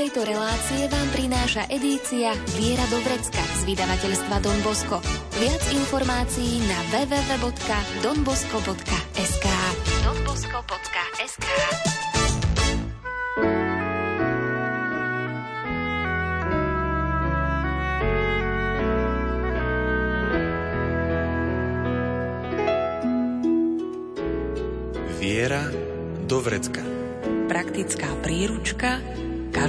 tejto relácie vám prináša edícia Viera do Vrecka z vydavateľstva Don Bosco. Viac informácií na www.donbosco.sk donbosco.sk Viera do vrecka. Praktická príručka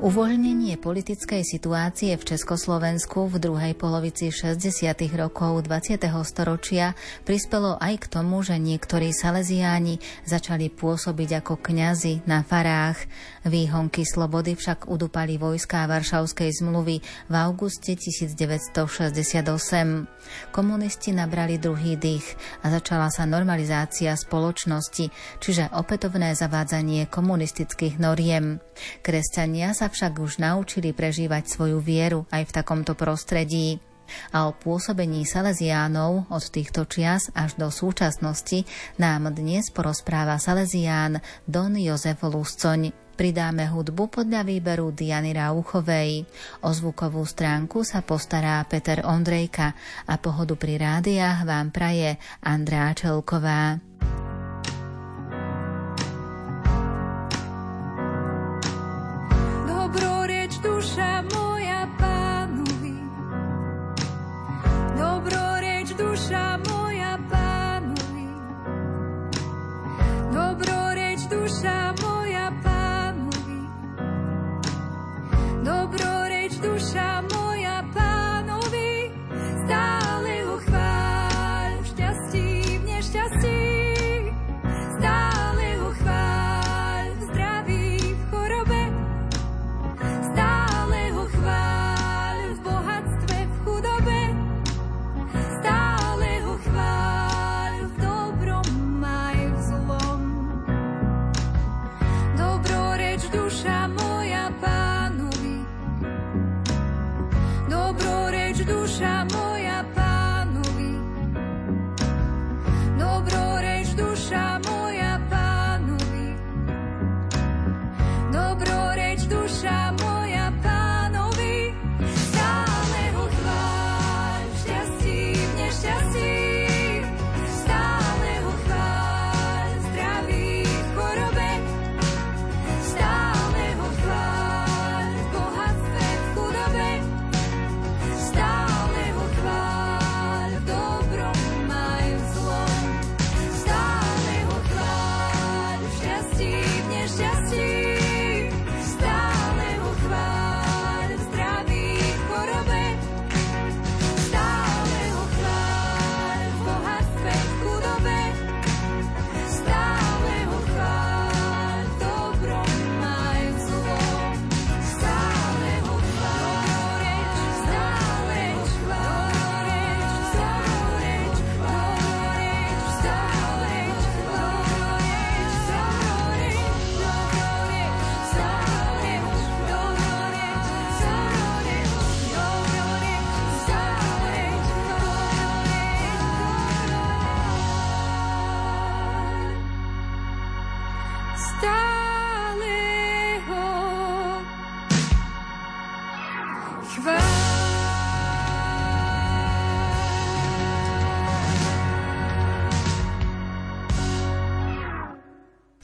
Uvoľnenie politickej situácie v Československu v druhej polovici 60. rokov 20. storočia prispelo aj k tomu, že niektorí saleziáni začali pôsobiť ako kňazi na farách. Výhonky slobody však udupali vojská Varšavskej zmluvy v auguste 1968. Komunisti nabrali druhý dých a začala sa normalizácia spoločnosti, čiže opätovné zavádzanie komunistických noriem. Kresťania sa však už naučili prežívať svoju vieru aj v takomto prostredí a o pôsobení Salesiánov od týchto čias až do súčasnosti nám dnes porozpráva Salesián Don Jozef Luscoň. Pridáme hudbu podľa výberu Diany Rauchovej. O zvukovú stránku sa postará Peter Ondrejka a pohodu pri rádiách vám praje Andrá Čelková.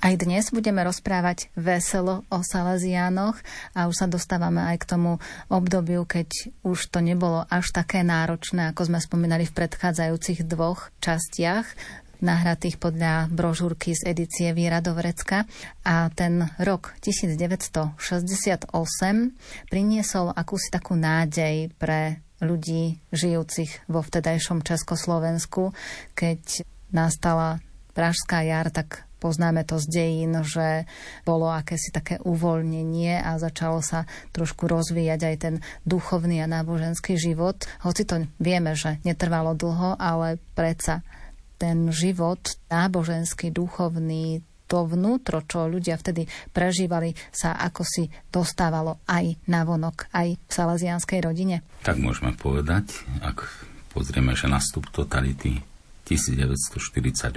Aj dnes budeme rozprávať veselo o Salesiánoch a už sa dostávame aj k tomu obdobiu, keď už to nebolo až také náročné, ako sme spomínali v predchádzajúcich dvoch častiach nahratých podľa brožúrky z edície Víra Dovrecka a ten rok 1968 priniesol akúsi takú nádej pre ľudí žijúcich vo vtedajšom Československu, keď nastala Pražská jar, tak Poznáme to z dejín, že bolo akési také uvoľnenie a začalo sa trošku rozvíjať aj ten duchovný a náboženský život. Hoci to vieme, že netrvalo dlho, ale predsa ten život náboženský, duchovný, to vnútro, čo ľudia vtedy prežívali, sa ako si dostávalo aj na vonok, aj v salesianskej rodine? Tak môžeme povedať, ak pozrieme, že nastup totality 1948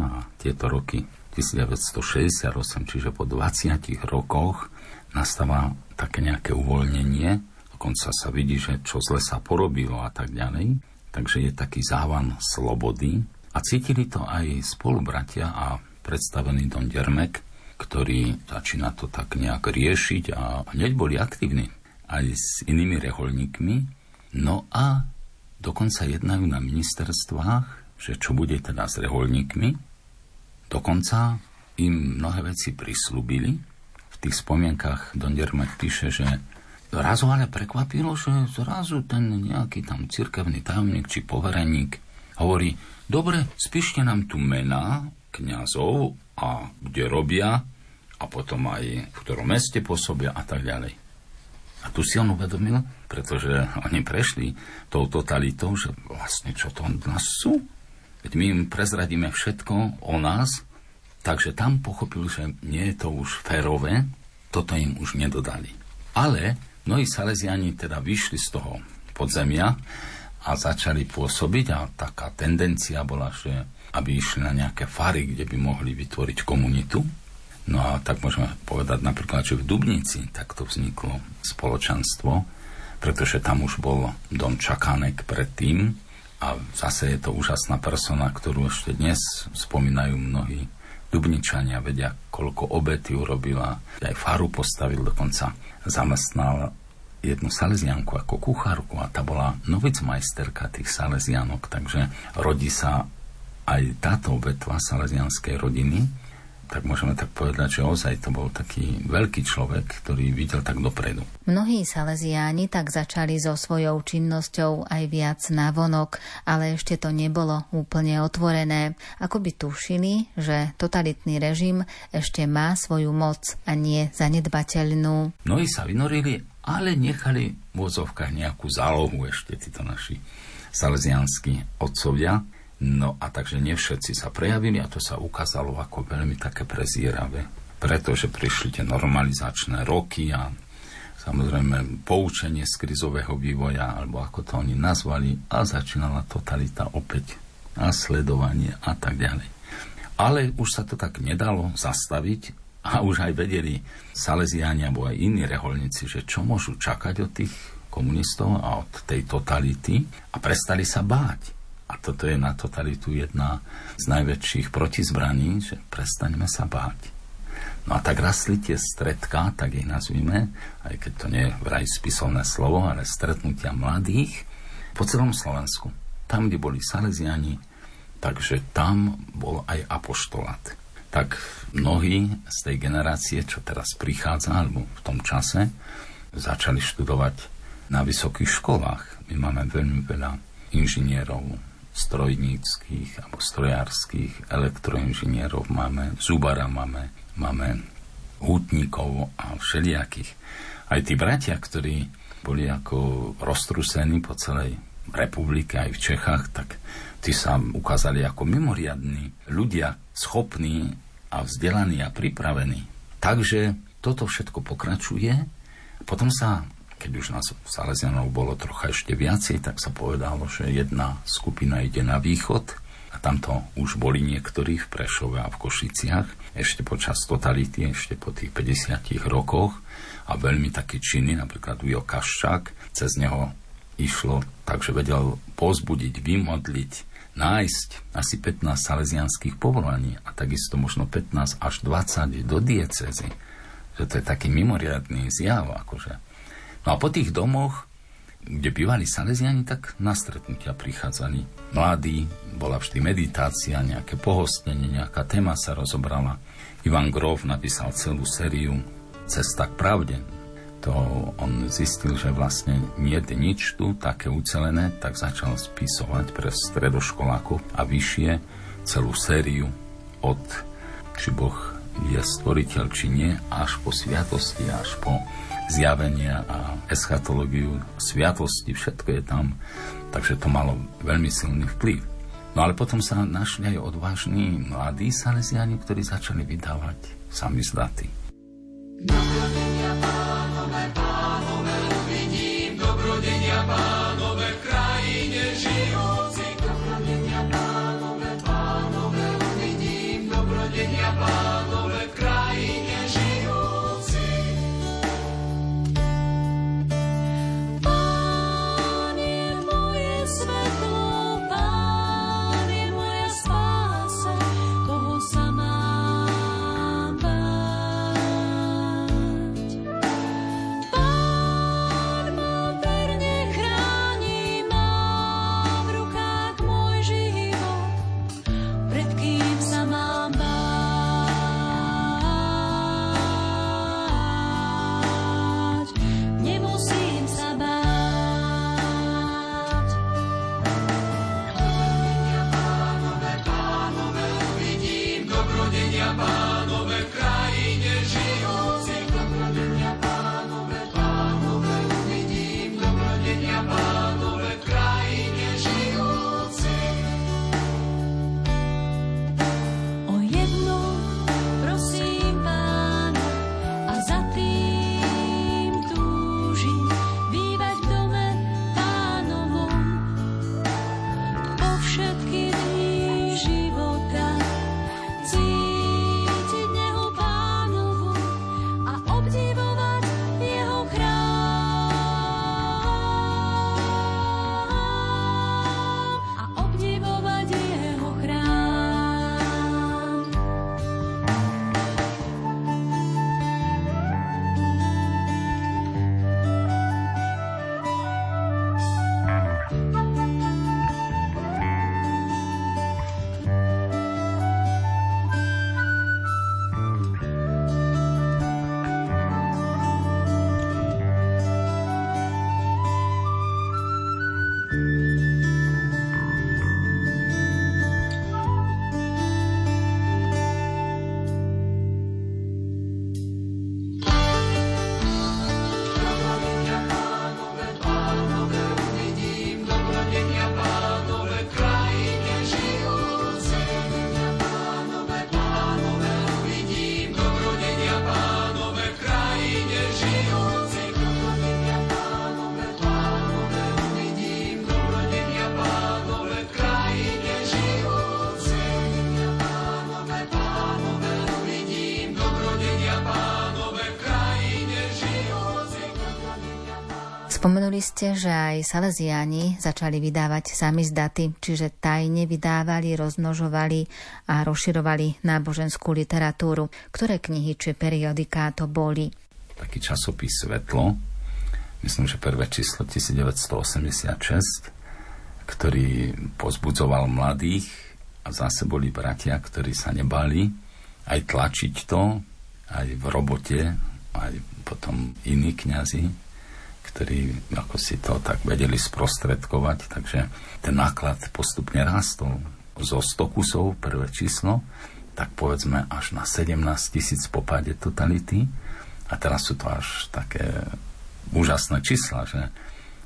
a tieto roky 1968, čiže po 20 rokoch nastáva také nejaké uvoľnenie, dokonca sa vidí, že čo zle sa porobilo a tak ďalej. Takže je taký závan slobody a cítili to aj spolubratia a predstavený Don Dermek, ktorý začína to tak nejak riešiť a hneď boli aktívni aj s inými reholníkmi. No a dokonca jednajú na ministerstvách že čo bude teda s reholníkmi. Dokonca im mnohé veci prislúbili. V tých spomienkach Don Dermek píše, že zrazu ale prekvapilo, že zrazu ten nejaký tam cirkevný tajomník či povereník hovorí, dobre, spíšte nám tu mená kňazov a kde robia a potom aj v ktorom meste pôsobia a tak ďalej. A tu si on uvedomil, pretože oni prešli tou totalitou, že vlastne čo to od nás sú, Veď my im prezradíme všetko o nás, takže tam pochopil, že nie je to už férové, toto im už nedodali. Ale mnohí Salesiani teda vyšli z toho podzemia a začali pôsobiť a taká tendencia bola, že aby išli na nejaké fary, kde by mohli vytvoriť komunitu. No a tak môžeme povedať napríklad, že v Dubnici takto vzniklo spoločenstvo, pretože tam už bol dom Čakánek predtým, a zase je to úžasná persona, ktorú ešte dnes spomínajú mnohí Dubničania, vedia, koľko obety urobila. Aj faru postavil, dokonca zamestnal jednu salesianku ako kuchárku a tá bola novicmajsterka tých salesianok, takže rodí sa aj táto vetva salesianskej rodiny tak môžeme tak povedať, že ozaj to bol taký veľký človek, ktorý videl tak dopredu. Mnohí Salesiáni tak začali so svojou činnosťou aj viac na vonok, ale ešte to nebolo úplne otvorené. Ako by tušili, že totalitný režim ešte má svoju moc a nie zanedbateľnú. Mnohí sa vynorili, ale nechali v úzovkách nejakú zálohu ešte títo naši salesianskí otcovia No a takže nevšetci sa prejavili a to sa ukázalo ako veľmi také prezieravé, pretože prišli tie normalizačné roky a samozrejme poučenie z krizového vývoja, alebo ako to oni nazvali, a začínala totalita opäť a sledovanie a tak ďalej. Ale už sa to tak nedalo zastaviť a už aj vedeli Salesiáni alebo aj iní reholníci, že čo môžu čakať od tých komunistov a od tej totality a prestali sa báť. A toto je na totalitu jedna z najväčších protizbraní, že prestaňme sa báť. No a tak rastli tie stredka, tak ich nazvime, aj keď to nie je vraj spisovné slovo, ale stretnutia mladých po celom Slovensku. Tam, kde boli Salesiani, takže tam bol aj apoštolát. Tak mnohí z tej generácie, čo teraz prichádza, alebo v tom čase, začali študovať na vysokých školách. My máme veľmi veľa inžinierov, strojníckých alebo strojárských elektroinžinierov máme, zubara máme, máme hútnikov a všelijakých. Aj tí bratia, ktorí boli ako roztrusení po celej republike, aj v Čechách, tak tí sa ukázali ako mimoriadní ľudia, schopní a vzdelaní a pripravení. Takže toto všetko pokračuje. Potom sa keď už nás Salesianov bolo trocha ešte viacej, tak sa povedalo, že jedna skupina ide na východ a tamto už boli niektorí v Prešove a v Košiciach ešte počas totality, ešte po tých 50 rokoch a veľmi také činy, napríklad Ujo Kaščák, cez neho išlo, takže vedel pozbudiť, vymodliť, nájsť asi 15 salesianských povolaní a takisto možno 15 až 20 do diecezy. Že to je taký mimoriadný zjav, akože No a po tých domoch, kde bývali Salesiani, tak na stretnutia prichádzali mladí, bola vždy meditácia, nejaké pohostenie, nejaká téma sa rozobrala. Ivan Grov napísal celú sériu Cesta k pravde. To on zistil, že vlastne nie je nič tu také ucelené, tak začal spisovať pre stredoškolákov a vyššie celú sériu od či Boh je stvoriteľ, či nie, až po sviatosti, až po zjavenia a eschatológiu, sviatosti, všetko je tam. Takže to malo veľmi silný vplyv. No ale potom sa našli aj odvážni mladí salesiani, ktorí začali vydávať sami zdaty. Dobrodenia Spomenuli ste, že aj Salesiáni začali vydávať samizdaty, čiže tajne vydávali, rozmnožovali a rozširovali náboženskú literatúru. Ktoré knihy či periodiká to boli? Taký časopis Svetlo, myslím, že prvé číslo 1986, ktorý pozbudzoval mladých a zase boli bratia, ktorí sa nebali aj tlačiť to, aj v robote, aj potom iní kňazi ktorí ako si to tak vedeli sprostredkovať, takže ten náklad postupne rástol zo 100 kusov, prvé číslo, tak povedzme až na 17 tisíc po páde totality. A teraz sú to až také úžasné čísla, že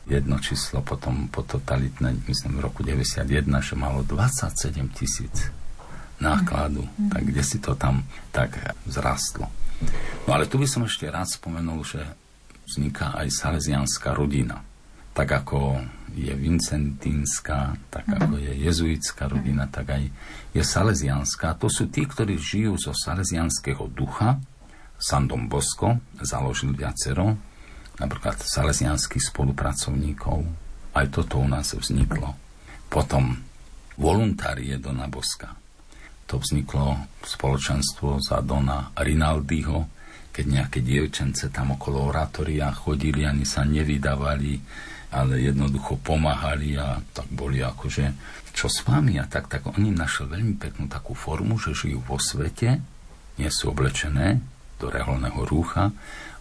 jedno číslo potom po totalitné, myslím v roku 91, že malo 27 tisíc nákladu, mm. tak kde si to tam tak zrastlo. No ale tu by som ešte rád spomenul, že vzniká aj salesianská rodina. Tak ako je vincentínska, tak ako je jezuitská rodina, tak aj je salesianská. To sú tí, ktorí žijú zo salesianského ducha. Sandom Bosko založil viacero, napríklad salesianských spolupracovníkov. Aj toto u nás vzniklo. Potom voluntárie Dona Boska. To vzniklo spoločenstvo za Dona Rinaldiho, keď nejaké dievčence tam okolo oratória chodili, ani sa nevydávali, ale jednoducho pomáhali a tak boli akože, čo s vami a tak, tak oni našli veľmi peknú takú formu, že žijú vo svete, nie sú oblečené do reholného rúcha,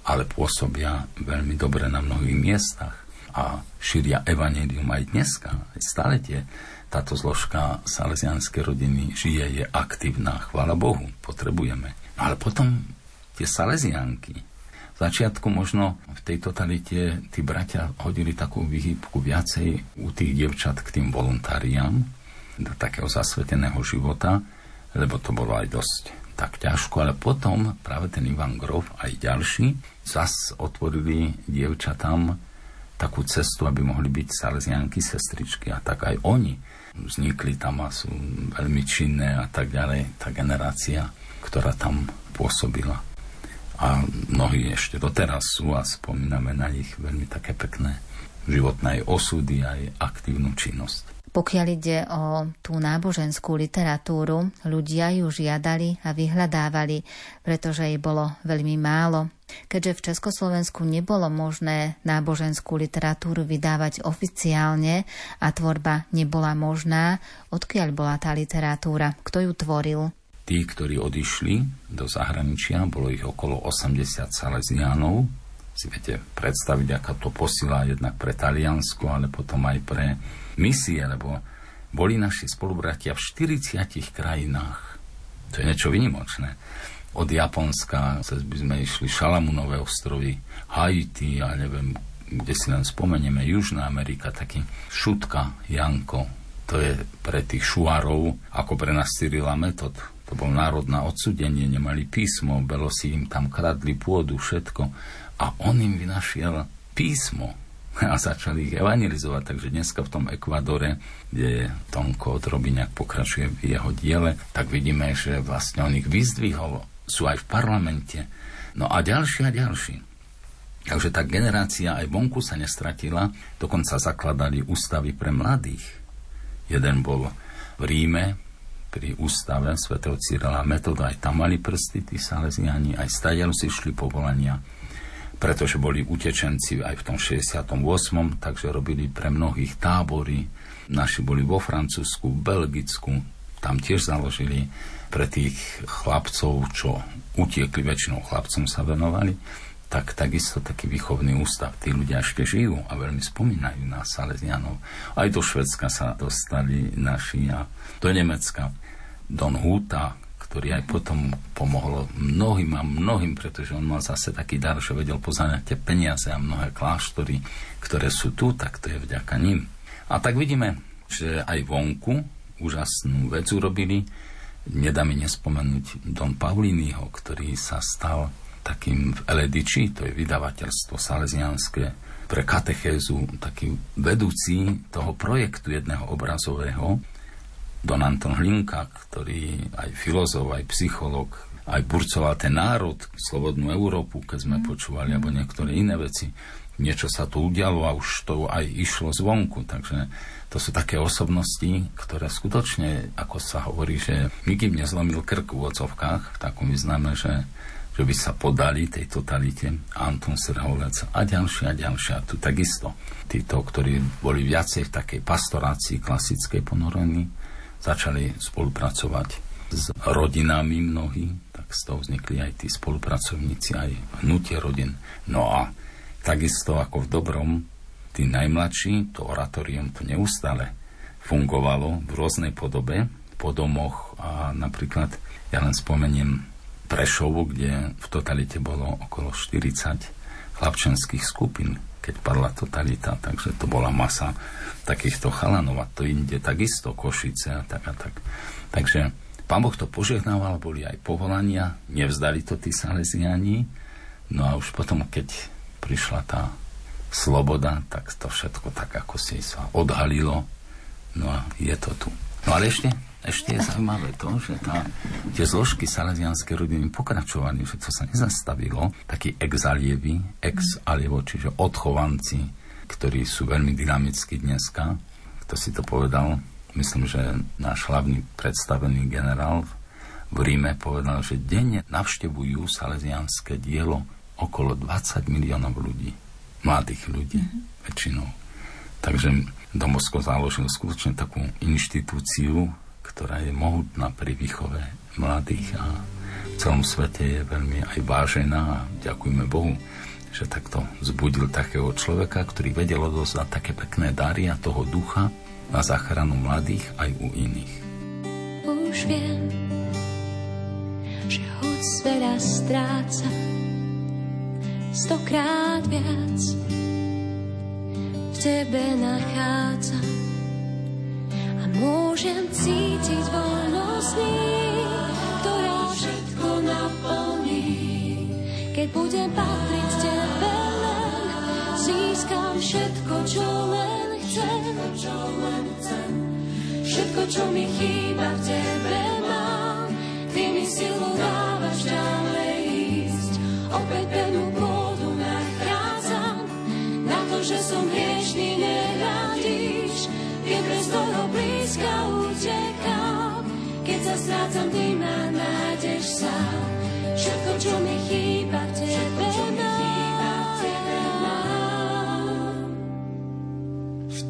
ale pôsobia veľmi dobre na mnohých miestach a šíria evanelium aj dneska, aj stále tie táto zložka salesianskej rodiny žije, je aktívna, chvála Bohu, potrebujeme. Ale potom tie salesianky. V začiatku možno v tej totalite tí bratia hodili takú vyhybku viacej u tých devčat k tým voluntáriám do takého zasveteného života, lebo to bolo aj dosť tak ťažko, ale potom práve ten Ivan Grof aj ďalší zas otvorili dievčatám takú cestu, aby mohli byť salesianky, sestričky a tak aj oni vznikli tam a sú veľmi činné a tak ďalej, tá generácia, ktorá tam pôsobila a mnohí ešte doteraz sú a spomíname na nich veľmi také pekné životné osudy aj aktívnu činnosť. Pokiaľ ide o tú náboženskú literatúru, ľudia ju žiadali a vyhľadávali, pretože jej bolo veľmi málo. Keďže v Československu nebolo možné náboženskú literatúru vydávať oficiálne a tvorba nebola možná, odkiaľ bola tá literatúra, kto ju tvoril? Tí, ktorí odišli do zahraničia, bolo ich okolo 80 salesiánov. Si viete predstaviť, aká to posila jednak pre Taliansko, ale potom aj pre misie, lebo boli naši spolubratia v 40 krajinách. To je niečo vynimočné. Od Japonska cez by sme išli Šalamunové ostrovy, Haiti a neviem, kde si len spomenieme, Južná Amerika, taký Šutka, Janko, to je pre tých šuárov, ako pre nás Cyrila Metod, to bol národ na odsudenie, nemali písmo, belosi im tam kradli pôdu, všetko. A on im vynašiel písmo a začali ich evangelizovať. Takže dneska v tom Ekvadore, kde Tonko od Robiňak pokračuje v jeho diele, tak vidíme, že vlastne on ich vyzdvihol, sú aj v parlamente. No a ďalší a ďalší. Takže tá generácia aj vonku sa nestratila, dokonca zakladali ústavy pre mladých. Jeden bol v Ríme, pri ústave svätého Cyrila Metoda, aj tam mali prsty tí salesiani, aj stadiaľ si šli povolania, pretože boli utečenci aj v tom 68. takže robili pre mnohých tábory. Naši boli vo Francúzsku, v Belgicku, tam tiež založili pre tých chlapcov, čo utiekli, väčšinou chlapcom sa venovali, tak takisto taký výchovný ústav. Tí ľudia ešte žijú a veľmi spomínajú na Salesianov. Aj do Švedska sa dostali naši a do Nemecka. Don Huta, ktorý aj potom pomohol mnohým a mnohým, pretože on mal zase taký dar, že vedel poznať tie peniaze a mnohé kláštory, ktoré sú tu, tak to je vďaka ním. A tak vidíme, že aj vonku úžasnú vec urobili. Nedá mi nespomenúť Don Paulínyho, ktorý sa stal takým v Elediči, to je vydavateľstvo salesianské, pre katechézu taký vedúci toho projektu jedného obrazového, Don Anton Hlinka, ktorý aj filozof, aj psycholog, aj burcoval ten národ, slobodnú Európu, keď sme počúvali, alebo niektoré iné veci. niečo sa tu udialo a už to aj išlo zvonku. Takže to sú také osobnosti, ktoré skutočne, ako sa hovorí, že nikým nezlomil krk v ocovkách, v takom význame, že, že by sa podali tej totalite Anton Srholec a ďalšie a ďalšie. A tu takisto títo, ktorí boli viacej v takej pastorácii klasickej ponorení, začali spolupracovať s rodinami mnohí, tak z toho vznikli aj tí spolupracovníci, aj hnutie rodin. No a takisto ako v dobrom tí najmladší, to oratórium to neustále fungovalo v rôznej podobe, po domoch a napríklad, ja len spomeniem Prešovu, kde v totalite bolo okolo 40 chlapčenských skupín, keď padla totalita, takže to bola masa takýchto chalanov a to inde takisto, Košice a tak a tak. Takže pán Boh to požehnával, boli aj povolania, nevzdali to tí salesiani, no a už potom, keď prišla tá sloboda, tak to všetko tak ako si sa odhalilo. No a je to tu. No ale ešte, ešte je zaujímavé to, že tá, tie zložky salesianskej rodiny pokračovali, že to sa nezastavilo. Takí exalievi, ex-alievo, čiže odchovanci, ktorí sú veľmi dynamickí dneska. Kto si to povedal? Myslím, že náš hlavný predstavený generál v Ríme povedal, že denne navštevujú salesianské dielo okolo 20 miliónov ľudí mladých ľudí mm-hmm. väčšinou. Takže Domosko založil skutočne takú inštitúciu, ktorá je mohutná pri výchove mladých a v celom svete je veľmi aj vážená a ďakujeme Bohu, že takto zbudil takého človeka, ktorý vedel odozdať také pekné dary a toho ducha na záchranu mladých aj u iných. Už viem, že hoď veľa stráca, stokrát viac v tebe nachádza a môžem cítiť voľnosť ktorá všetko naplní. Keď budem patriť tebe len, získam všetko, čo len chcem. Všetko, čo mi chýba v tebe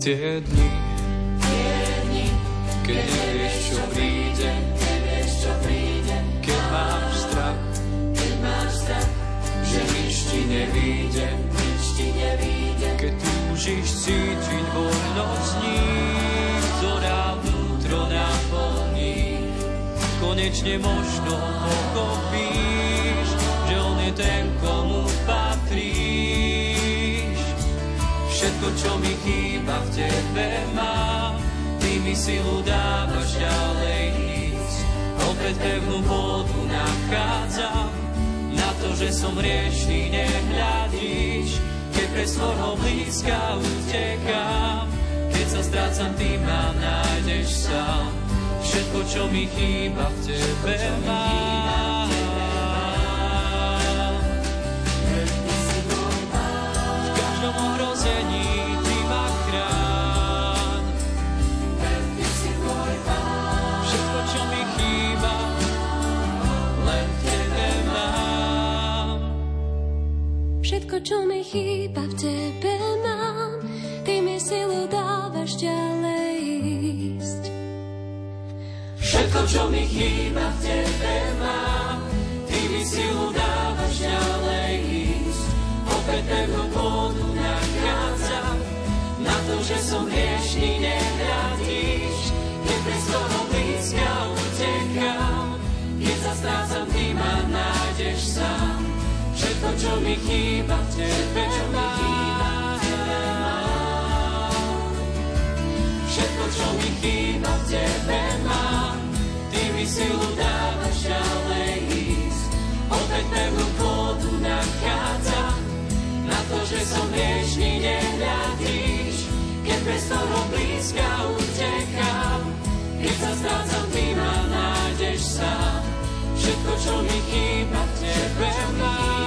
tie dni, keď nevieš, čo príde, keď máš strach, že nič ti nevíde, keď túžiš cítiť voľnosť ní, ktorá vnútro naplní. Konečne možno pochopíš, že on je ten, komu Všetko, čo mi chýba v tebe má, ty mi silu dávaš ďalej ísť. Opäť pevnú vodu nachádzam, na to, že som riešný, nehľadíš keď pre svojho blízka utekám. Keď sa strácam, ty ma nájdeš sám. Všetko, čo mi chýba, v tebe mám. Všetko, čo mi chýba v tebe mám, ty mi silu dávaš ďalej ísť. Všetko, čo mi chýba v tebe mám, ty mi silu dávaš ďalej ísť. Opäť pevnú pôdu nachádzam, na to, že som hriešný, nehľadíš. Keď bez toho blízka utekám, keď sa strácam, Všetko, čo mi chýba tebe mám. Všetko, čo mi chýba tebe mám. Ty mi silu dávaš ďalej ísť. Opäť pevnú pôdu nachádzam. Na to, že som hriešný, nehľadíš. Keď toho blízka utekám. Keď sa strácam, ty ma nájdeš sám. Všetko, čo mi chýba tebe mám.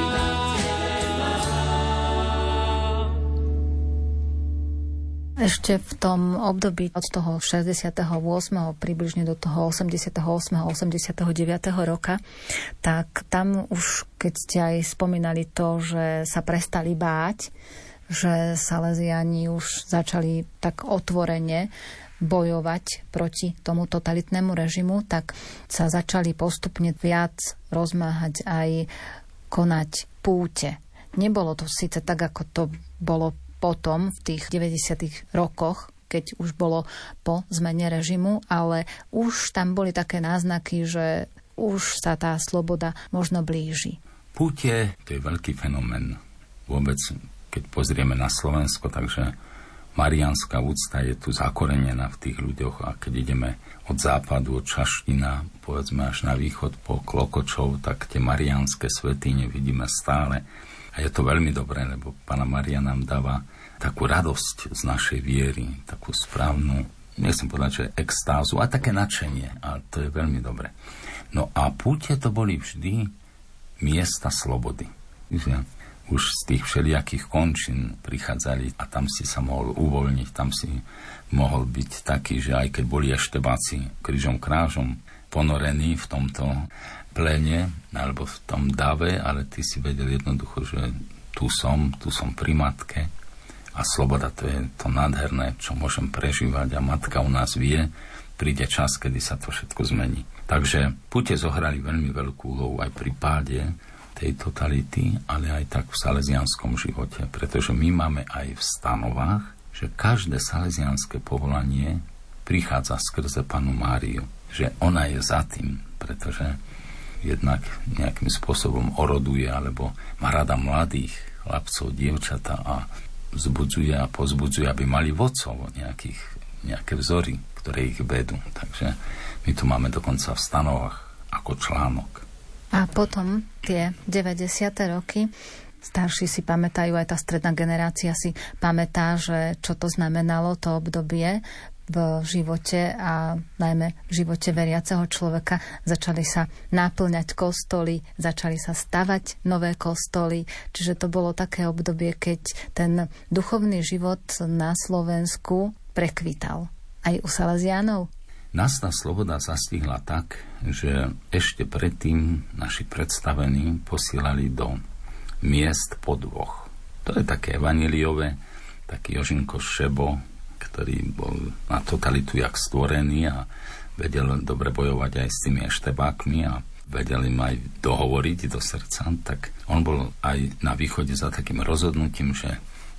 Ešte v tom období od toho 68. približne do toho 88. 89. roka, tak tam už, keď ste aj spomínali to, že sa prestali báť, že Salesiani už začali tak otvorene bojovať proti tomu totalitnému režimu, tak sa začali postupne viac rozmáhať aj konať púte. Nebolo to síce tak, ako to bolo potom v tých 90. rokoch, keď už bolo po zmene režimu, ale už tam boli také náznaky, že už sa tá sloboda možno blíži. Púte to je veľký fenomén. Vôbec, keď pozrieme na Slovensko, takže marianská úcta je tu zakorenená v tých ľuďoch a keď ideme od západu, od Čaština, povedzme až na východ po Klokočov, tak tie marianské svetýne vidíme stále. A je to veľmi dobré, lebo Pána Maria nám dáva takú radosť z našej viery, takú správnu, nechcem povedať, že extázu, a také nadšenie. A to je veľmi dobre. No a púte to boli vždy miesta slobody. Už z tých všelijakých končín prichádzali a tam si sa mohol uvoľniť, tam si mohol byť taký, že aj keď boli eštebáci krížom krážom ponorení v tomto plene alebo v tom dave, ale ty si vedel jednoducho, že tu som, tu som pri matke a sloboda to je to nádherné, čo môžem prežívať a matka u nás vie, príde čas, kedy sa to všetko zmení. Takže pute zohrali veľmi veľkú úlohu aj pri páde tej totality, ale aj tak v salesianskom živote, pretože my máme aj v stanovách, že každé salesianské povolanie prichádza skrze panu Máriu, že ona je za tým, pretože jednak nejakým spôsobom oroduje alebo má rada mladých chlapcov, dievčata a vzbudzuje a pozbudzuje, aby mali vodcov nejakých, nejaké vzory, ktoré ich vedú. Takže my tu máme dokonca v stanovách ako článok. A potom tie 90. roky starší si pamätajú, aj tá stredná generácia si pamätá, že čo to znamenalo to obdobie v živote a najmä v živote veriaceho človeka. Začali sa náplňať kostoly, začali sa stavať nové kostoly, čiže to bolo také obdobie, keď ten duchovný život na Slovensku prekvital. Aj u Salesianov? Nás tá sloboda zastihla tak, že ešte predtým naši predstavení posielali do miest podvoch. To je také vaniliové, taký Jožinko Šebo, ktorý bol na totalitu jak stvorený a vedel dobre bojovať aj s tými eštebákmi a vedel im aj dohovoriť do srdca, tak on bol aj na východe za takým rozhodnutím, že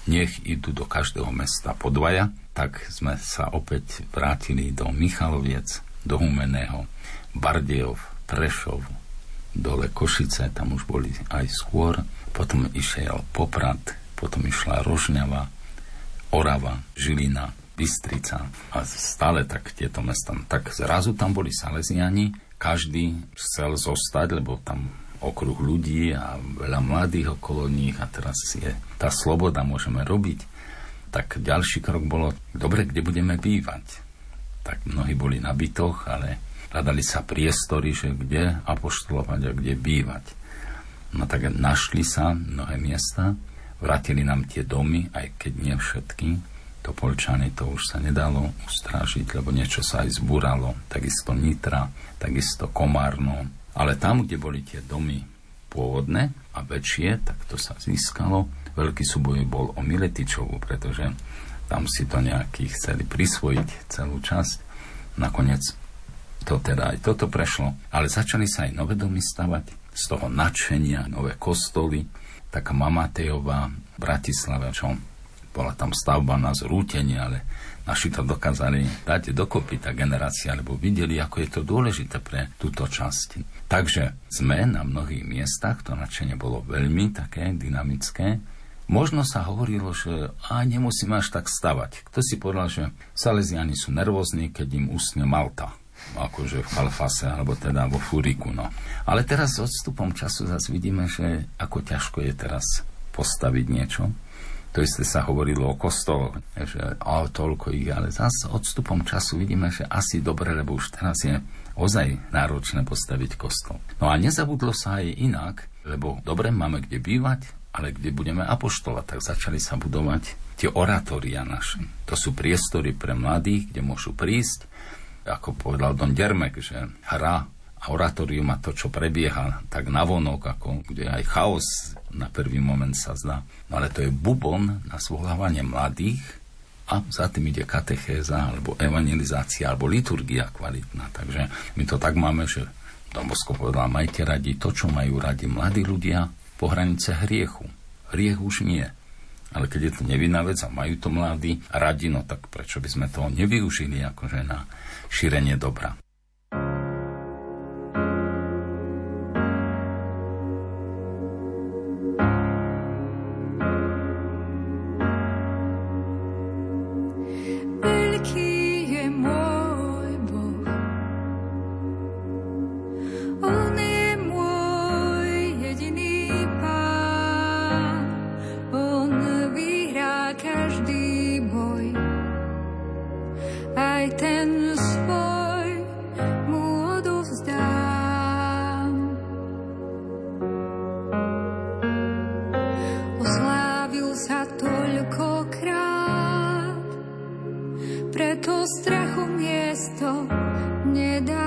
nech idú do každého mesta po dvaja, tak sme sa opäť vrátili do Michaloviec, do Humeného, Bardejov, Prešov, dole Košice, tam už boli aj skôr, potom išiel Poprad, potom išla Rožňava, Orava, Žilina, Bystrica a stále tak tieto mesta. Tak zrazu tam boli Salesiani, každý chcel zostať, lebo tam okruh ľudí a veľa mladých okolo nich a teraz je tá sloboda, môžeme robiť. Tak ďalší krok bolo, dobre, kde budeme bývať. Tak mnohí boli na bytoch, ale hľadali sa priestory, že kde apoštolovať a kde bývať. No tak našli sa mnohé miesta, Vrátili nám tie domy, aj keď nie všetky. To Polčany to už sa nedalo ustrážiť, lebo niečo sa aj zbúralo. Takisto Nitra, takisto Komárno. Ale tam, kde boli tie domy pôvodné a väčšie, tak to sa získalo. Veľký súboj bol o Miletičovu, pretože tam si to nejakí chceli prisvojiť celú časť. Nakoniec to teda aj toto prešlo. Ale začali sa aj nové domy stavať z toho nadšenia, nové kostoly, taká Mamatejová v Bratislave, čo bola tam stavba na zrútenie, ale naši to dokázali dať dokopy tá generácia, lebo videli, ako je to dôležité pre túto časť. Takže sme na mnohých miestach, to nadšenie bolo veľmi také dynamické. Možno sa hovorilo, že a nemusíme až tak stavať. Kto si povedal, že Salesiani sú nervózni, keď im usne Malta akože v Kalfase, alebo teda vo Furiku. No. Ale teraz s odstupom času zase vidíme, že ako ťažko je teraz postaviť niečo. To isté sa hovorilo o kostoloch, že o, toľko ich, ale zase odstupom času vidíme, že asi dobre, lebo už teraz je ozaj náročné postaviť kostol. No a nezabudlo sa aj inak, lebo dobre, máme kde bývať, ale kde budeme apoštovať, tak začali sa budovať tie oratória naše. To sú priestory pre mladých, kde môžu prísť, ako povedal Don Dermek, že hra a oratórium a to, čo prebieha tak navonok, ako kde aj chaos na prvý moment sa zdá. No ale to je bubon na zvolávanie mladých a za tým ide katechéza, alebo evangelizácia, alebo liturgia kvalitná. Takže my to tak máme, že Don Bosko povedal, majte radi to, čo majú radi mladí ľudia po hranice hriechu. Hriech už nie. Ale keď je to nevinná vec a majú to mladí radi, no tak prečo by sme to nevyužili akože na šírenie dobra. preto strachu miesto nedá.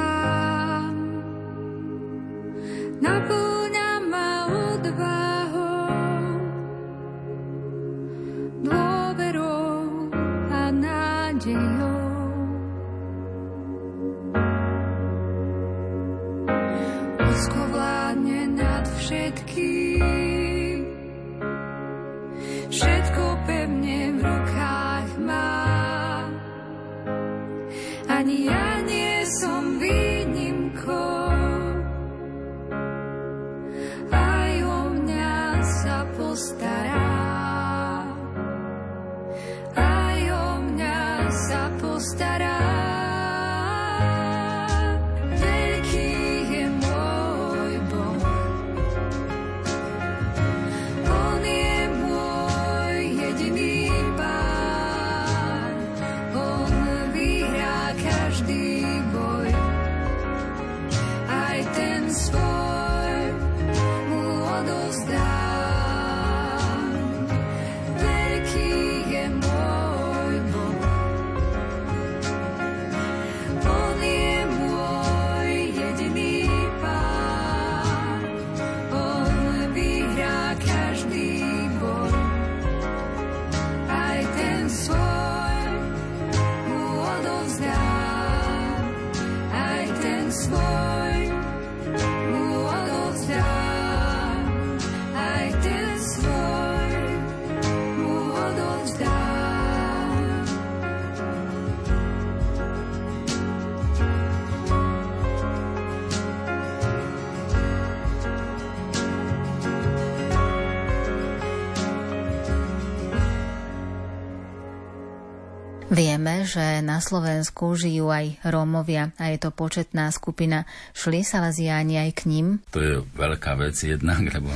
Vieme, že na Slovensku žijú aj Rómovia a je to početná skupina. Šli Salaziáni aj k ním? To je veľká vec jednak, lebo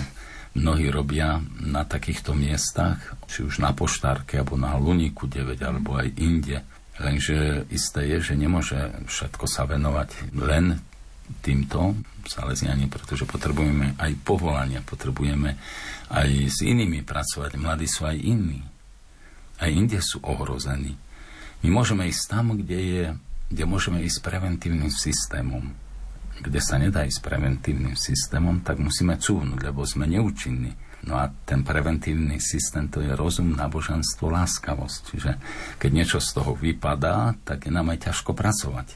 mnohí robia na takýchto miestach, či už na Poštárke, alebo na Luniku 9, alebo aj inde. Lenže isté je, že nemôže všetko sa venovať len týmto Salesiani, pretože potrebujeme aj povolania, potrebujeme aj s inými pracovať. Mladí sú aj iní. Aj inde sú ohrození. My môžeme ísť tam, kde, je, kde môžeme ísť preventívnym systémom. Kde sa nedá ísť preventívnym systémom, tak musíme cúvnuť, lebo sme neúčinní. No a ten preventívny systém to je rozum, náboženstvo, láskavosť. Čiže keď niečo z toho vypadá, tak je nám aj ťažko pracovať.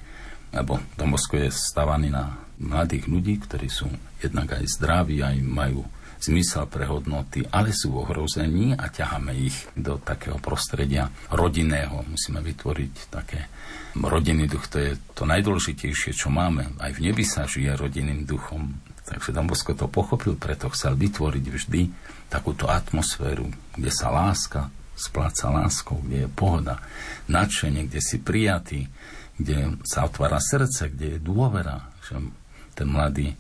Lebo Domosko je stavaný na mladých ľudí, ktorí sú jednak aj zdraví, aj majú zmysel pre hodnoty, ale sú ohrození a ťaháme ich do takého prostredia rodinného. Musíme vytvoriť také rodinný duch, to je to najdôležitejšie, čo máme. Aj v nebi sa žije rodinným duchom. Takže Dombosko to pochopil, preto chcel vytvoriť vždy takúto atmosféru, kde sa láska spláca láskou, kde je pohoda, nadšenie, kde si prijatý, kde sa otvára srdce, kde je dôvera, že ten mladý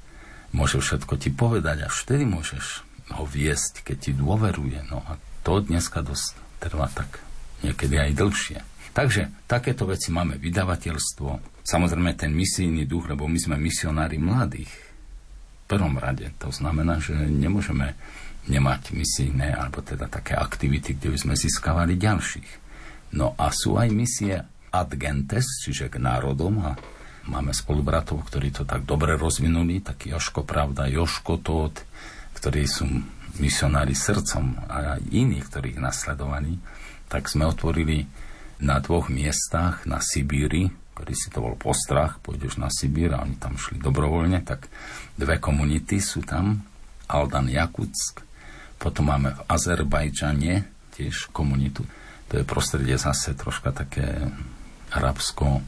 môže všetko ti povedať a vtedy môžeš ho viesť, keď ti dôveruje. No a to dneska dosť trvá tak niekedy aj dlhšie. Takže takéto veci máme vydavateľstvo, samozrejme ten misijný duch, lebo my sme misionári mladých. V prvom rade to znamená, že nemôžeme nemať misijné, alebo teda také aktivity, kde by sme získavali ďalších. No a sú aj misie ad gentes, čiže k národom a máme spolubratov, ktorí to tak dobre rozvinuli, taký Joško Pravda, Joško Tóth, ktorí sú misionári srdcom a aj iní, ktorých nasledovali, tak sme otvorili na dvoch miestach na Sibíri, ktorý si to bol postrach, pôjdeš na Sibír a oni tam šli dobrovoľne, tak dve komunity sú tam, Aldan Jakutsk, potom máme v Azerbajdžane tiež komunitu, to je prostredie zase troška také arabsko,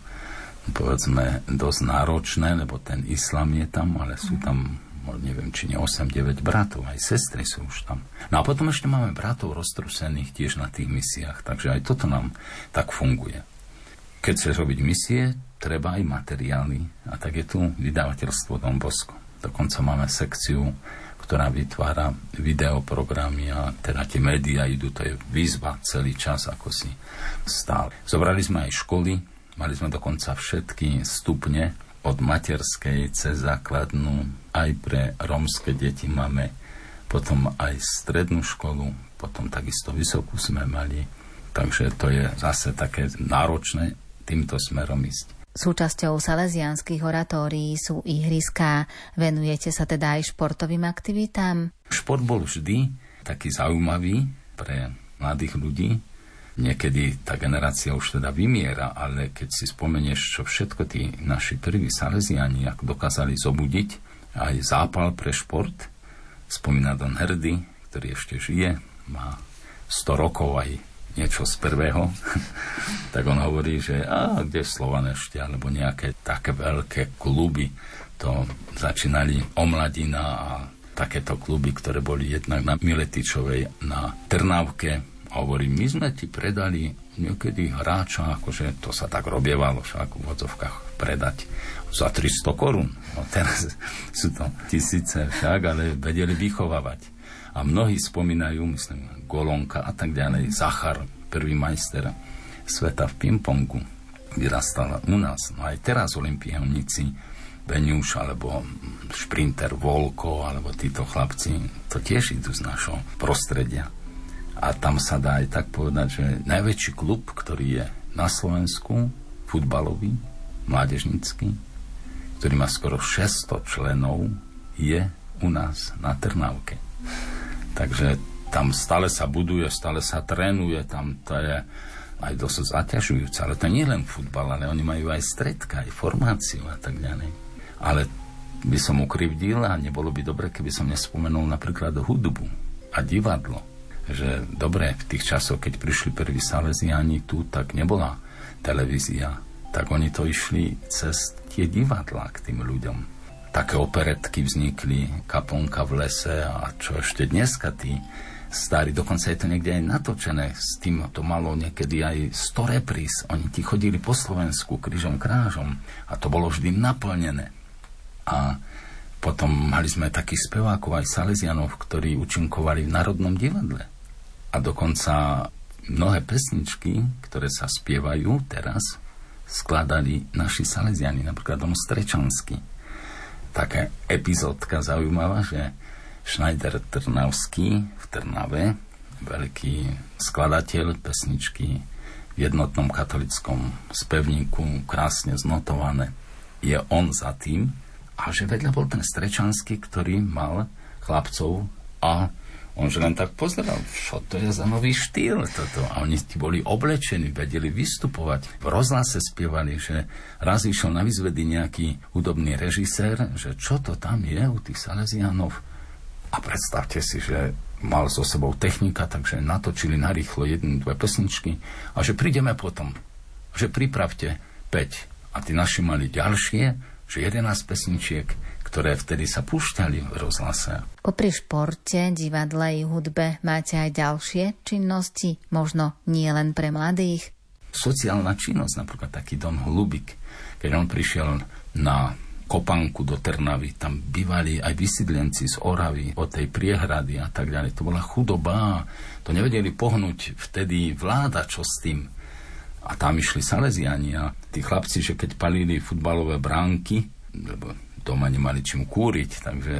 povedzme, dosť náročné, lebo ten islam je tam, ale sú tam neviem, či nie 8-9 bratov, aj sestry sú už tam. No a potom ešte máme bratov roztrusených tiež na tých misiách, takže aj toto nám tak funguje. Keď chceš robiť misie, treba aj materiály. A tak je tu vydavateľstvo Don Bosco. Dokonca máme sekciu, ktorá vytvára videoprogramy a teda tie médiá idú, to je výzva celý čas, ako si stále. Zobrali sme aj školy, mali sme dokonca všetky stupne od materskej cez základnú, aj pre rómske deti máme potom aj strednú školu, potom takisto vysokú sme mali. Takže to je zase také náročné týmto smerom ísť. Súčasťou salesianských oratórií sú ihriská. Venujete sa teda aj športovým aktivitám? Šport bol vždy taký zaujímavý pre mladých ľudí. Niekedy tá generácia už teda vymiera, ale keď si spomenieš, čo všetko tí naši prví salesiani ako dokázali zobudiť, aj zápal pre šport, spomína Don Herdy, ktorý ešte žije, má 100 rokov aj niečo z prvého, tak on hovorí, že a kde Slovan ešte, alebo nejaké také veľké kluby, to začínali omladina a takéto kluby, ktoré boli jednak na Miletičovej, na Trnávke. A hovorí, my sme ti predali niekedy hráča, akože to sa tak robievalo však v vodzovkách predať za 300 korún. No teraz sú to tisíce však, ale vedeli vychovávať. A mnohí spomínajú, myslím, Golonka a tak ďalej, Zachar, prvý majster sveta v pingpongu, vyrastal u nás. No aj teraz olimpionici, Beňuš alebo šprinter Volko alebo títo chlapci, to tiež idú z našho prostredia. A tam sa dá aj tak povedať, že najväčší klub, ktorý je na Slovensku, futbalový, mládežnický, ktorý má skoro 600 členov, je u nás na Trnávke. Takže tam stále sa buduje, stále sa trénuje, tam to je aj dosť zaťažujúce. Ale to nie len futbal, ale oni majú aj stredka, aj formáciu a tak ďalej. Ale by som ukrivdil a nebolo by dobre, keby som nespomenul napríklad hudbu a divadlo. Že dobre, v tých časoch, keď prišli prví Salesiani tu, tak nebola televízia. Tak oni to išli cez tie divadlá k tým ľuďom také operetky vznikli, kaponka v lese a čo ešte dneska tí starí, dokonca je to niekde aj natočené, s tým to malo niekedy aj 100 repríz. Oni ti chodili po Slovensku krížom krážom a to bolo vždy naplnené. A potom mali sme takých spevákov aj Salesianov, ktorí účinkovali v Národnom divadle. A dokonca mnohé pesničky, ktoré sa spievajú teraz, skladali naši Salesiani, napríklad Dom Strečanský. Taká epizódka zaujímavá, že Schneider Trnavský v Trnave, veľký skladateľ pesničky v jednotnom katolickom spevníku, krásne znotované, je on za tým, a že vedľa bol ten Strečanský, ktorý mal chlapcov a on že len tak pozeral, čo to je za nový štýl toto. A oni boli oblečení, vedeli vystupovať. V rozhlase spievali, že raz išiel na vyzvedy nejaký hudobný režisér, že čo to tam je u tých Salesianov. A predstavte si, že mal so sebou technika, takže natočili narýchlo jednu, dve pesničky a že prídeme potom, že pripravte 5. A tí naši mali ďalšie, že 11 pesničiek ktoré vtedy sa púšťali v rozhlase. Popri športe, divadle i hudbe máte aj ďalšie činnosti, možno nie len pre mladých? Sociálna činnosť, napríklad taký Don Hlubik, keď on prišiel na kopanku do Trnavy, tam bývali aj vysídlenci z Oravy, od tej priehrady a tak ďalej. To bola chudoba, to nevedeli pohnúť vtedy vláda, čo s tým. A tam išli Salesiani a tí chlapci, že keď palili futbalové bránky, lebo doma nemali čím kúriť, takže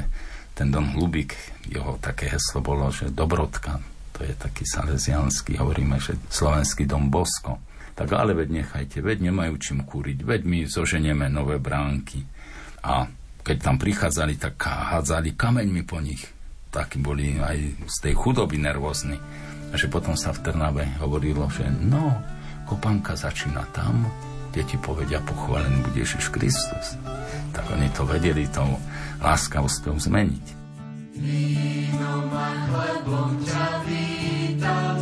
ten Don Hlubík, jeho také heslo bolo, že Dobrodka, to je taký salesianský, hovoríme, že slovenský Dom Bosko. Tak ale veď nechajte, veď nemajú čím kúriť, veď my zoženieme nové bránky. A keď tam prichádzali, tak hádzali kameňmi po nich. Takí boli aj z tej chudoby nervózni. A že potom sa v Trnave hovorilo, že no, kopanka začína tam, kde ti povedia pochválený bude Ježiš Kristus. Tak oni to vedeli tou láskavosťou zmeniť. Vínom a chlebom ťa vítam,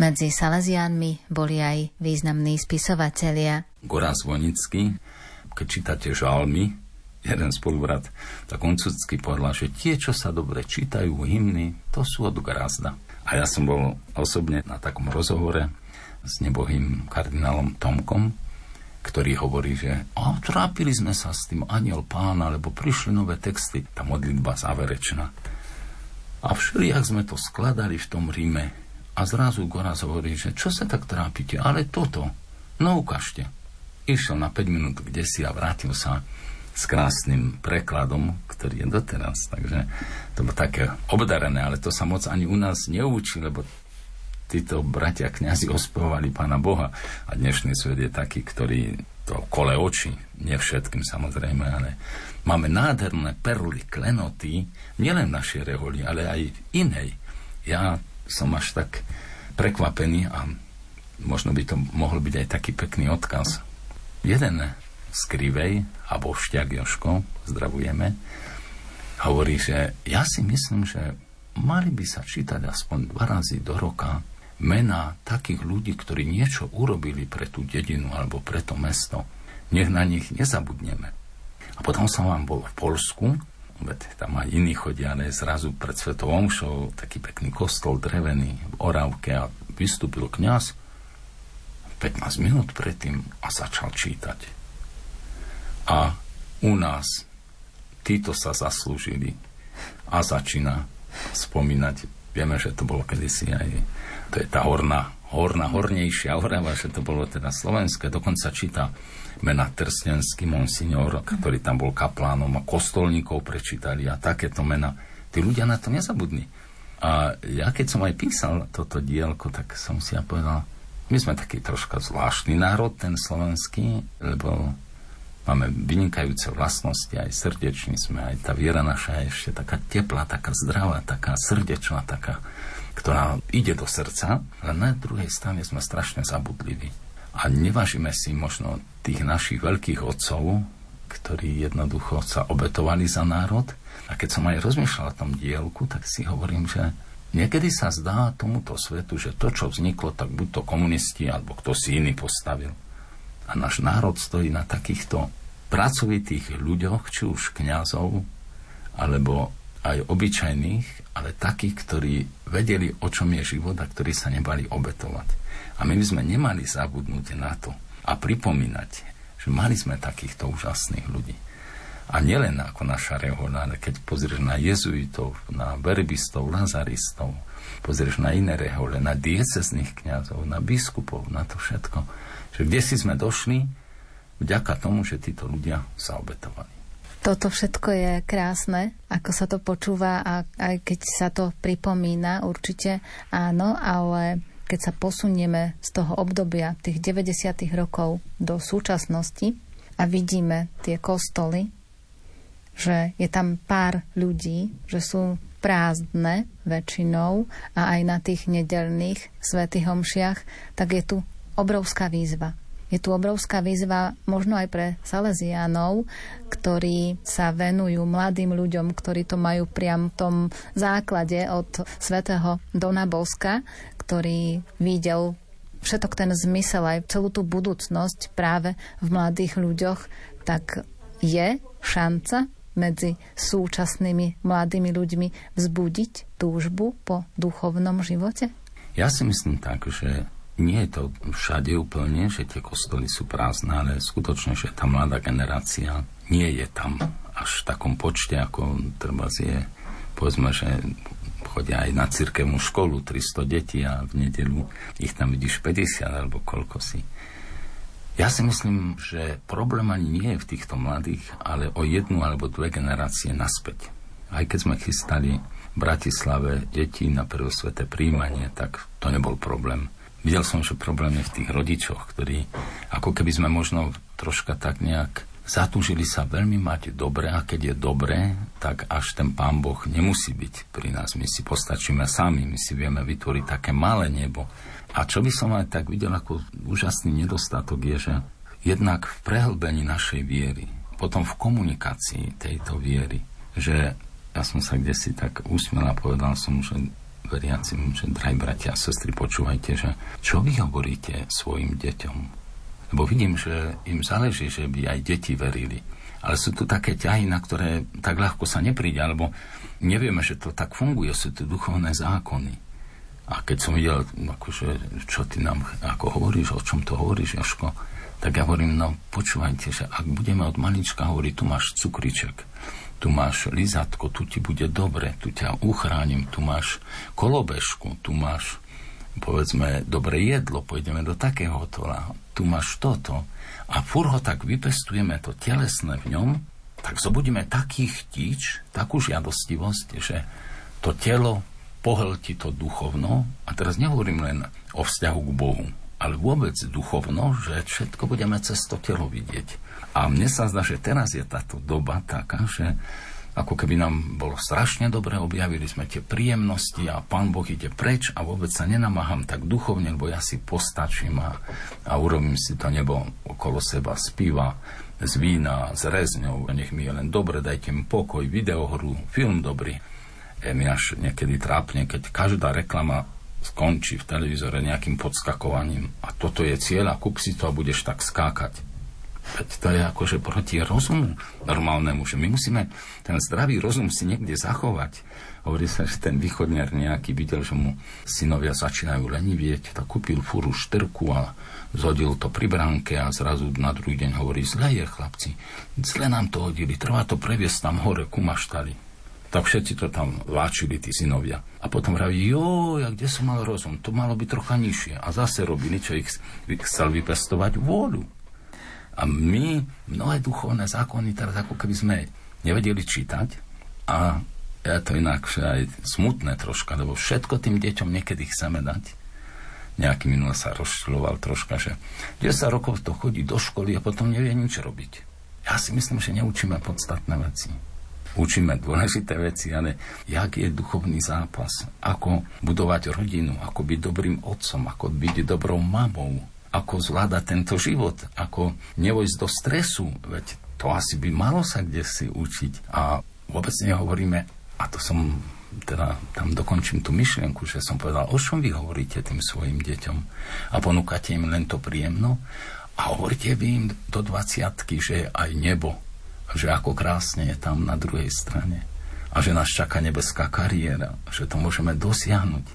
Medzi Salesiánmi boli aj významní spisovatelia. Goran Zvonický, keď čítate žalmy, jeden spolubrat, tak on cudsky povedal, že tie, čo sa dobre čítajú, hymny, to sú od Grazda. A ja som bol osobne na takom rozhovore s nebohým kardinálom Tomkom, ktorý hovorí, že a trápili sme sa s tým aniel pána, lebo prišli nové texty, tá modlitba záverečná. A všelijak sme to skladali v tom Ríme, a zrazu Goraz hovorí, že čo sa tak trápite, ale toto, no ukážte. Išiel na 5 minút kde si a vrátil sa s krásnym prekladom, ktorý je doteraz. Takže to bolo také obdarené, ale to sa moc ani u nás neučí, lebo títo bratia kňazi ospevovali Pána Boha a dnešný svet je taký, ktorý to kole oči, nie všetkým samozrejme, ale máme nádherné perly, klenoty, nielen v našej reholi, ale aj v inej. Ja som až tak prekvapený a možno by to mohol byť aj taký pekný odkaz. Jeden z Krivej, a Bošťak Joško, zdravujeme, hovorí, že ja si myslím, že mali by sa čítať aspoň dva razy do roka mena takých ľudí, ktorí niečo urobili pre tú dedinu alebo pre to mesto. Nech na nich nezabudneme. A potom som vám bol v Polsku veď tam aj iní chodia, ale zrazu pred Svetou Omšou taký pekný kostol drevený v Orávke a vystúpil kňaz 15 minút predtým a začal čítať. A u nás títo sa zaslúžili a začína spomínať. Vieme, že to bolo kedysi aj to je tá horná, horná, hornejšia Orava, že to bolo teda slovenské. Dokonca číta mena Trstenský monsignor, ktorý tam bol kaplánom a kostolníkov prečítali a takéto mena. Tí ľudia na to nezabudli. A ja keď som aj písal toto dielko, tak som si ja povedal, my sme taký troška zvláštny národ, ten slovenský, lebo máme vynikajúce vlastnosti, aj srdeční sme, aj tá viera naša je ešte taká teplá, taká zdravá, taká srdečná, taká, ktorá ide do srdca, ale na druhej strane sme strašne zabudliví. A nevážime si možno tých našich veľkých otcov, ktorí jednoducho sa obetovali za národ. A keď som aj rozmýšľal o tom dielku, tak si hovorím, že niekedy sa zdá tomuto svetu, že to, čo vzniklo, tak buď to komunisti, alebo kto si iný postavil. A náš národ stojí na takýchto pracovitých ľuďoch, či už kňazov, alebo aj obyčajných, ale takých, ktorí vedeli, o čom je život a ktorí sa nebali obetovať. A my by sme nemali zabudnúť na to a pripomínať, že mali sme takýchto úžasných ľudí. A nielen ako naša rehoľa, ale keď pozrieš na jezuitov, na verbistov, lazaristov, pozrieš na iné rehole, na diecezných kňazov, na biskupov, na to všetko, že kde si sme došli, vďaka tomu, že títo ľudia sa obetovali. Toto všetko je krásne, ako sa to počúva a aj keď sa to pripomína, určite áno, ale keď sa posunieme z toho obdobia tých 90. rokov do súčasnosti a vidíme tie kostoly, že je tam pár ľudí, že sú prázdne väčšinou a aj na tých nedelných svätých homšiach, tak je tu obrovská výzva je tu obrovská výzva možno aj pre Salesianov, ktorí sa venujú mladým ľuďom, ktorí to majú priam v tom základe od svätého Dona Boska, ktorý videl všetok ten zmysel aj celú tú budúcnosť práve v mladých ľuďoch, tak je šanca medzi súčasnými mladými ľuďmi vzbudiť túžbu po duchovnom živote? Ja si myslím tak, že nie je to všade úplne, že tie kostoly sú prázdne, ale skutočne, že tá mladá generácia nie je tam až v takom počte, ako treba je, povedzme, že chodia aj na cirkevnú školu 300 detí a v nedelu ich tam vidíš 50 alebo koľko si. Ja si myslím, že problém ani nie je v týchto mladých, ale o jednu alebo dve generácie naspäť. Aj keď sme chystali v Bratislave deti na prvé sveté príjmanie, tak to nebol problém Videl som, že problém je v tých rodičoch, ktorí ako keby sme možno troška tak nejak zatúžili sa veľmi mať dobre a keď je dobré, tak až ten pán Boh nemusí byť pri nás. My si postačíme sami, my si vieme vytvoriť také malé nebo. A čo by som aj tak videl ako úžasný nedostatok je, že jednak v prehlbení našej viery, potom v komunikácii tejto viery, že ja som sa kde si tak usmiel a povedal som, že veriacim, že drahí bratia a sestry, počúvajte, že čo vy hovoríte svojim deťom? Lebo vidím, že im záleží, že by aj deti verili. Ale sú tu také ťahy, na ktoré tak ľahko sa nepríde, alebo nevieme, že to tak funguje, sú tu duchovné zákony. A keď som videl, akože, čo ty nám ako hovoríš, o čom to hovoríš, Joško, tak ja hovorím, no počúvajte, že ak budeme od malička hovoriť, tu máš cukriček, tu máš lizatko, tu ti bude dobre, tu ťa uchránim, tu máš kolobežku, tu máš povedzme dobré jedlo, pôjdeme do takého hotola, tu máš toto. A fur ho tak vypestujeme to telesné v ňom, tak zobudíme taký chtič, takú žiadostivosť, že to telo pohltí to duchovno, a teraz nehovorím len o vzťahu k Bohu, ale vôbec duchovno, že všetko budeme cez to telo vidieť. A mne sa zdá, že teraz je táto doba taká, že ako keby nám bolo strašne dobre, objavili sme tie príjemnosti a pán Boh ide preč a vôbec sa nenamáham tak duchovne, lebo ja si postačím a, a urobím si to nebo okolo seba z piva, z vína, z rezňou, nech mi je len dobre, dajte mi pokoj, videohru, film dobrý. Je mi až niekedy trápne, keď každá reklama skončí v televízore nejakým podskakovaním. A toto je cieľ a kúp si to a budeš tak skákať Veď to je akože proti rozumu normálnemu, že my musíme ten zdravý rozum si niekde zachovať. Hovorí sa, že ten východňar nejaký videl, že mu synovia začínajú lenivieť, tak kúpil furu štrku a zhodil to pri bránke a zrazu na druhý deň hovorí, zle je chlapci, zle nám to hodili, trvá to previesť tam hore ku maštali. Tak všetci to tam váčili, tí synovia. A potom vraví, jo, ja kde som mal rozum, to malo byť trocha nižšie. A zase robili, čo ich chcel vypestovať, vôľu. A my mnohé duchovné zákony teraz ako keby sme nevedeli čítať a je to inakšie aj smutné troška, lebo všetko tým deťom niekedy chceme dať. Nejaký minul sa rozšľoval troška, že 10 rokov to chodí do školy a potom nevie nič robiť. Ja si myslím, že neučíme podstatné veci. Učíme dôležité veci, ale jak je duchovný zápas, ako budovať rodinu, ako byť dobrým otcom, ako byť dobrou mamou, ako zvládať tento život, ako nevojsť do stresu, veď to asi by malo sa kde si učiť. A vôbec nehovoríme, a to som teda tam dokončím tú myšlienku, že som povedal, o čom vy hovoríte tým svojim deťom a ponúkate im len to príjemno a hovoríte vy im do 20 že je aj nebo, že ako krásne je tam na druhej strane a že nás čaká nebeská kariéra, že to môžeme dosiahnuť.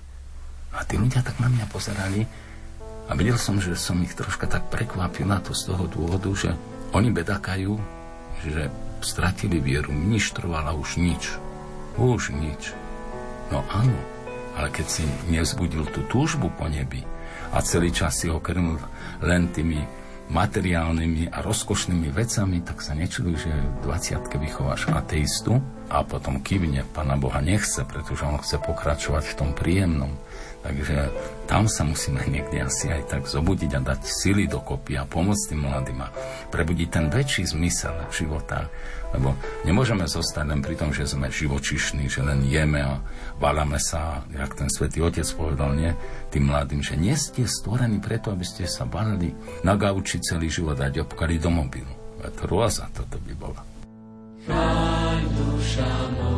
A tí ľudia tak na mňa pozerali a videl som, že som ich troška tak prekvapil na to z toho dôvodu, že oni bedakajú, že stratili vieru, nič už nič. Už nič. No áno, ale keď si nevzbudil tú túžbu po nebi a celý čas si ho len tými materiálnymi a rozkošnými vecami, tak sa nečuduj, že v 20 vychováš ateistu a potom kývne, Pána Boha nechce, pretože on chce pokračovať v tom príjemnom. Takže tam sa musíme niekde asi aj tak zobudiť a dať sily dokopy a pomôcť tým mladým a prebudiť ten väčší zmysel života. Lebo nemôžeme zostať len pri tom, že sme živočišní, že len jeme a váľame sa, jak ten svätý Otec povedal, nie, tým mladým, že nie ste stvorení preto, aby ste sa balili na gauči celý život a ďopkali do mobilu. To rôza toto by bola. Chráň duša moja.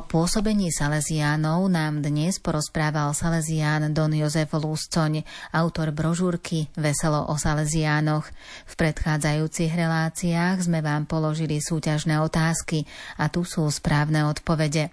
O pôsobení Salesiánov nám dnes porozprával Salesián Don Jozef Lúscoň, autor brožúrky Veselo o Salesiánoch. V predchádzajúcich reláciách sme vám položili súťažné otázky a tu sú správne odpovede.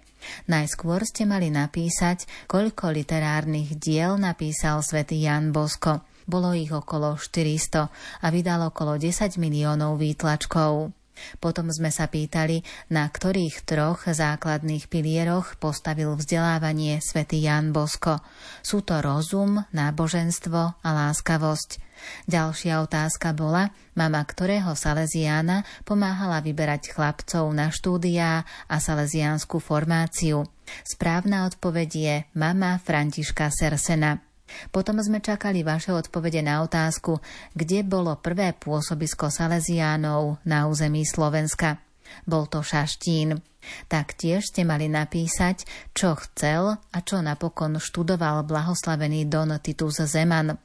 Najskôr ste mali napísať, koľko literárnych diel napísal svätý Jan Bosko. Bolo ich okolo 400 a vydal okolo 10 miliónov výtlačkov. Potom sme sa pýtali, na ktorých troch základných pilieroch postavil vzdelávanie svätý Jan Bosko. Sú to rozum, náboženstvo a láskavosť. Ďalšia otázka bola, mama ktorého Salesiána pomáhala vyberať chlapcov na štúdiá a salesiánsku formáciu. Správna odpoveď je mama Františka Sersena. Potom sme čakali vaše odpovede na otázku, kde bolo prvé pôsobisko Salesiánov na území Slovenska. Bol to Šaštín. Taktiež ste mali napísať, čo chcel a čo napokon študoval blahoslavený Don Titus Zeman.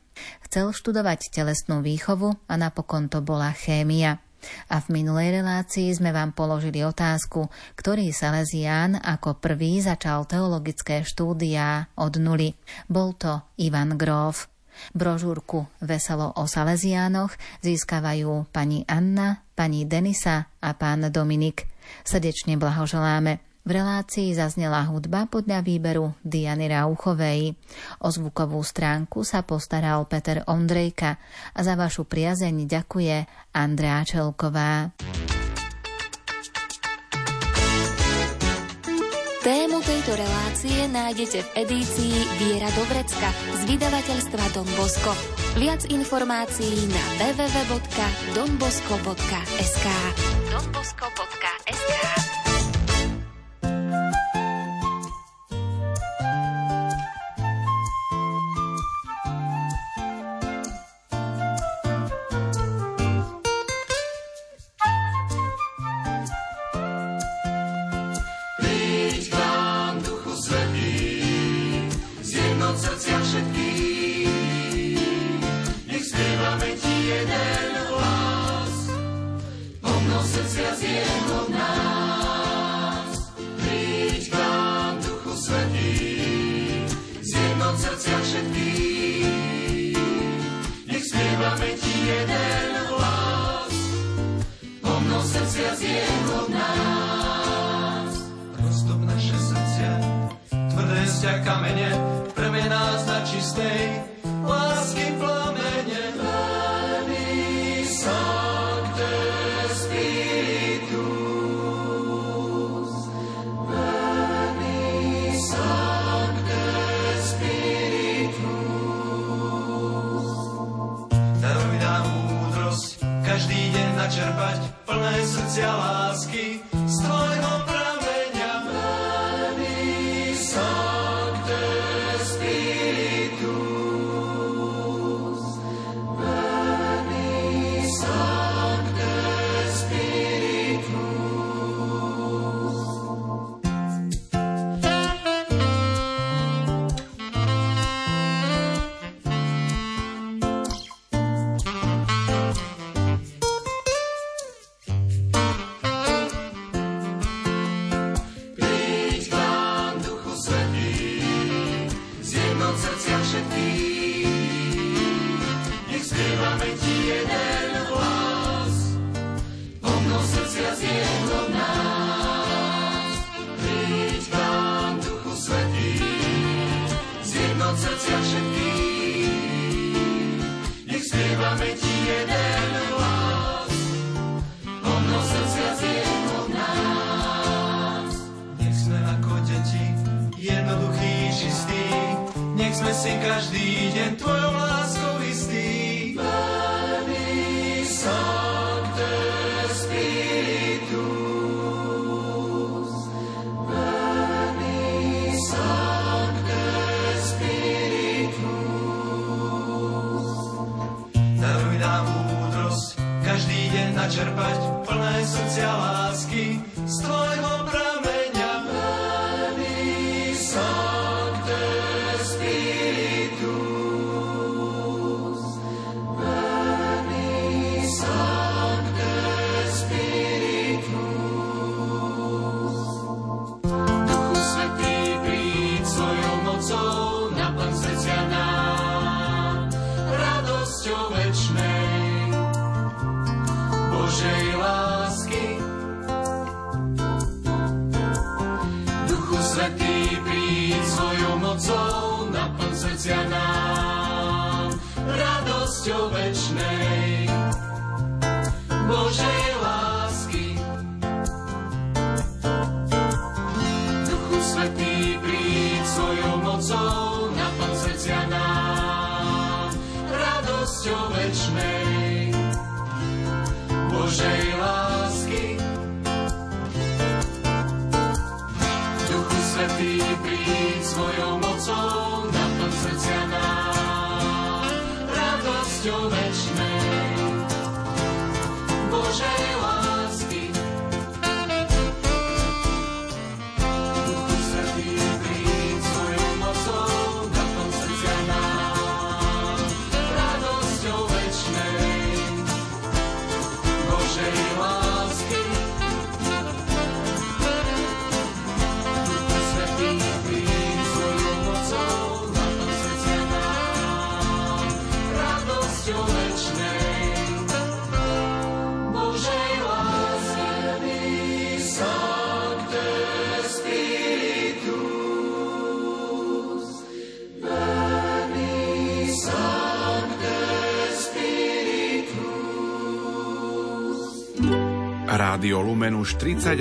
Chcel študovať telesnú výchovu a napokon to bola chémia. A v minulej relácii sme vám položili otázku, ktorý Salesián ako prvý začal teologické štúdia od nuly. Bol to Ivan Grof. Brožúrku Veselo o Salesiánoch získavajú pani Anna, pani Denisa a pán Dominik. Srdečne blahoželáme. V relácii zaznela hudba podľa výberu Diany Rauchovej. O zvukovú stránku sa postaral Peter Ondrejka a za vašu priazeň ďakuje Andrea Čelková. Tému tejto relácie nájdete v edícii Viera do vrecka z vydavateľstva Don Bosco. Viac informácií na www.donbosco.sk donbosco.sk spievať plné srdcia lásky. Lumen už 30